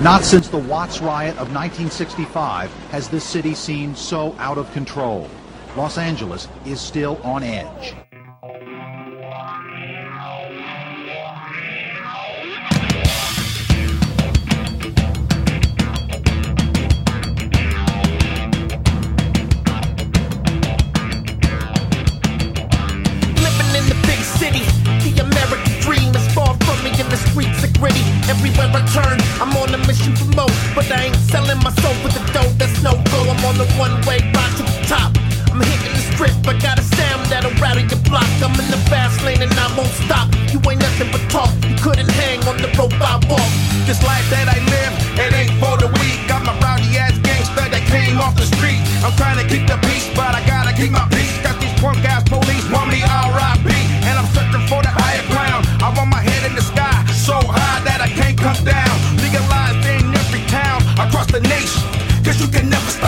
Not since the Watts riot of 1965 has this city seemed so out of control. Los Angeles is still on edge. I'm trying to keep the peace, but I gotta keep my peace. Got these punk ass police, want me R.I.P. And I'm searching for the higher ground. I want my head in the sky, so high that I can't come down. Legalized in every town across the nation, cause you can never stop.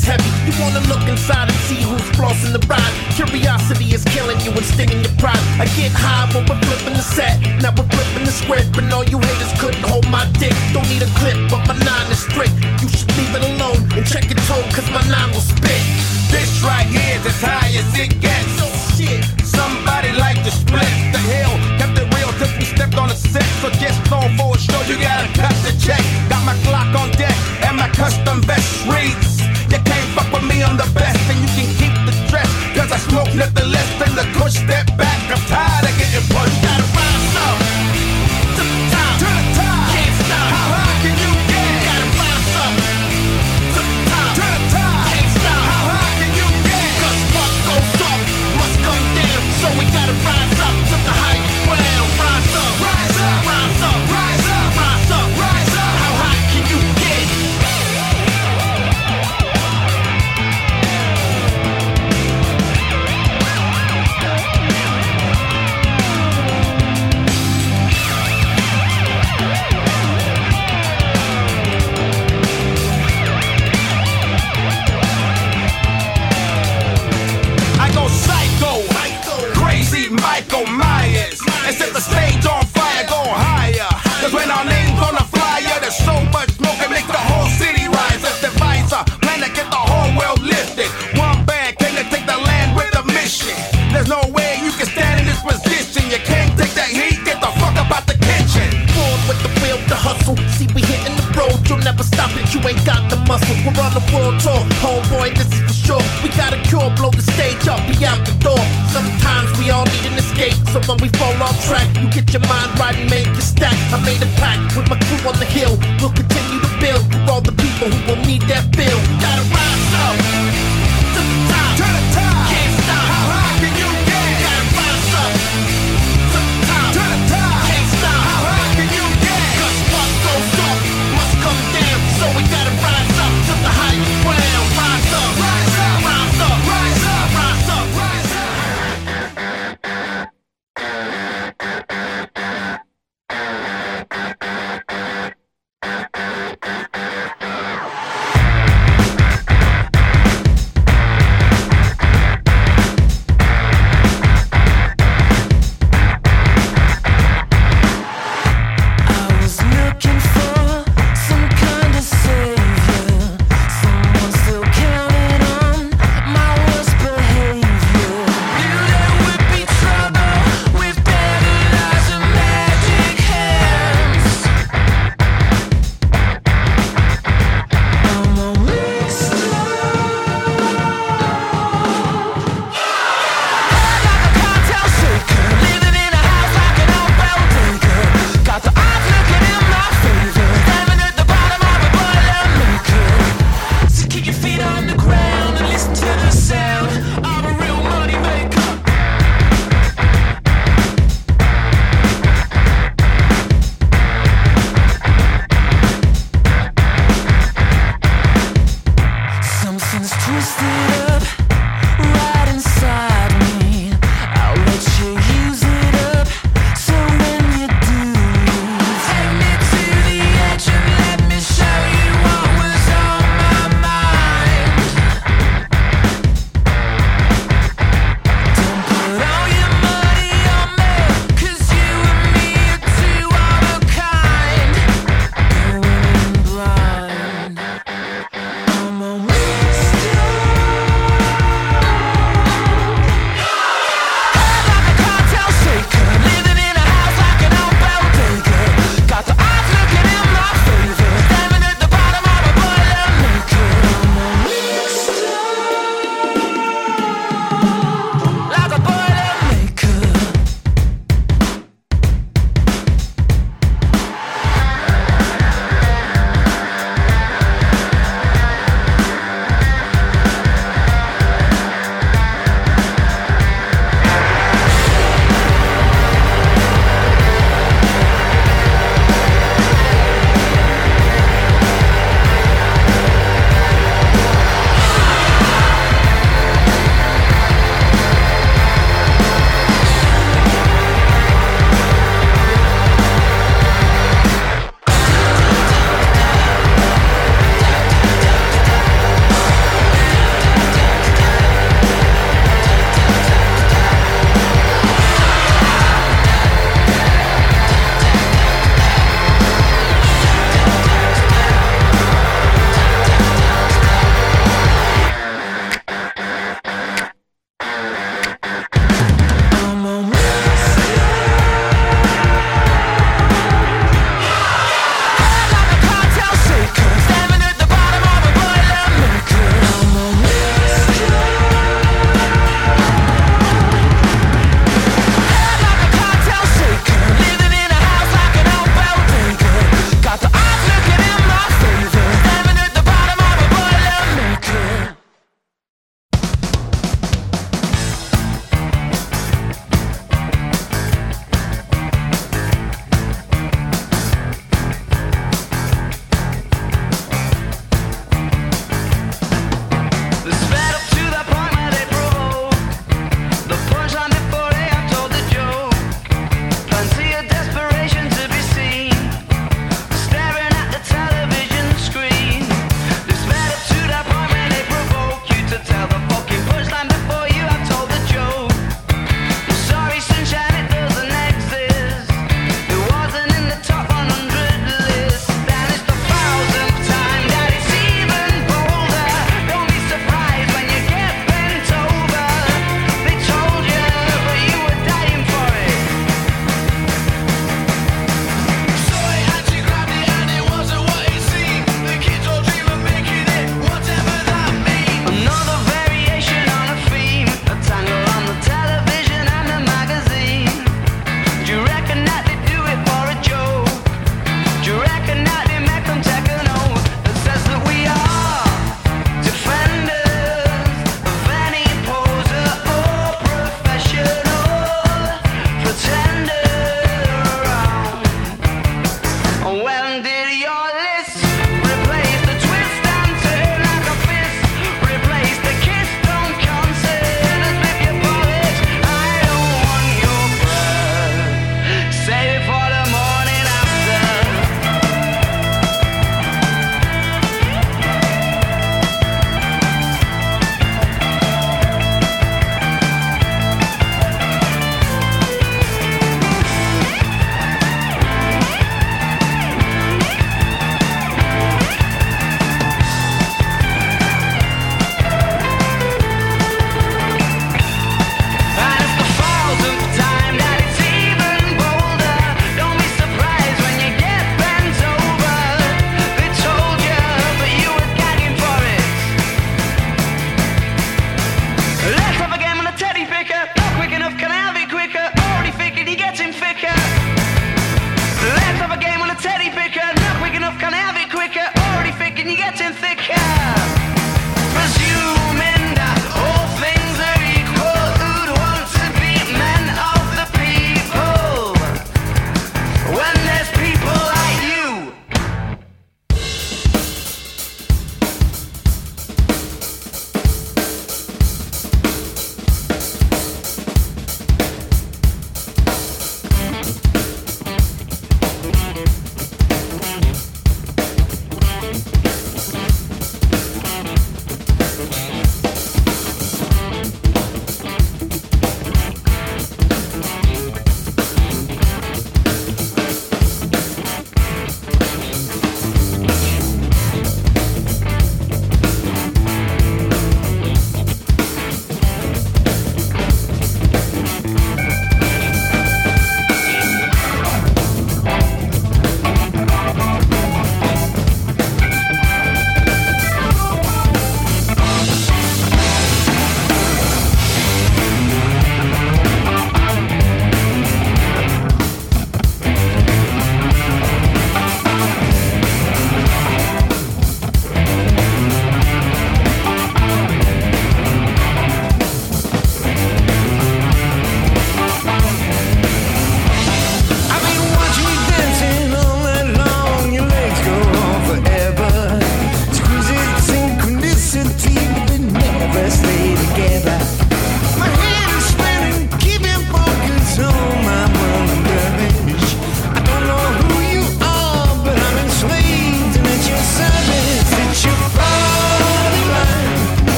is heavy. You wanna look inside and see who's flossing the ride. Curiosity is killing you and stinging your pride. I get high when we're flipping the set. Now we're flipping the script, and all you haters couldn't hold my dick. Don't need a clip, but my nine is strict. You should leave it alone and check your tone, cause my nine will spit. This right here is as high as it gets. Oh shit. Somebody like to split the hill. Kept it real till we stepped on the set. So just thrown for a show, you gotta cut the check. Got my Glock on deck and my custom vest. nothing less than the coach step back. I'm tired of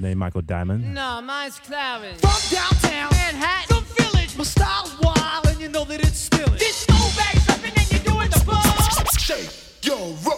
your name Michael Diamond? No, mine's Clarence. From downtown, Manhattan. the village. My style's wild, and you know that it's still. This no bag something and you're doing the ball. Shake your robot.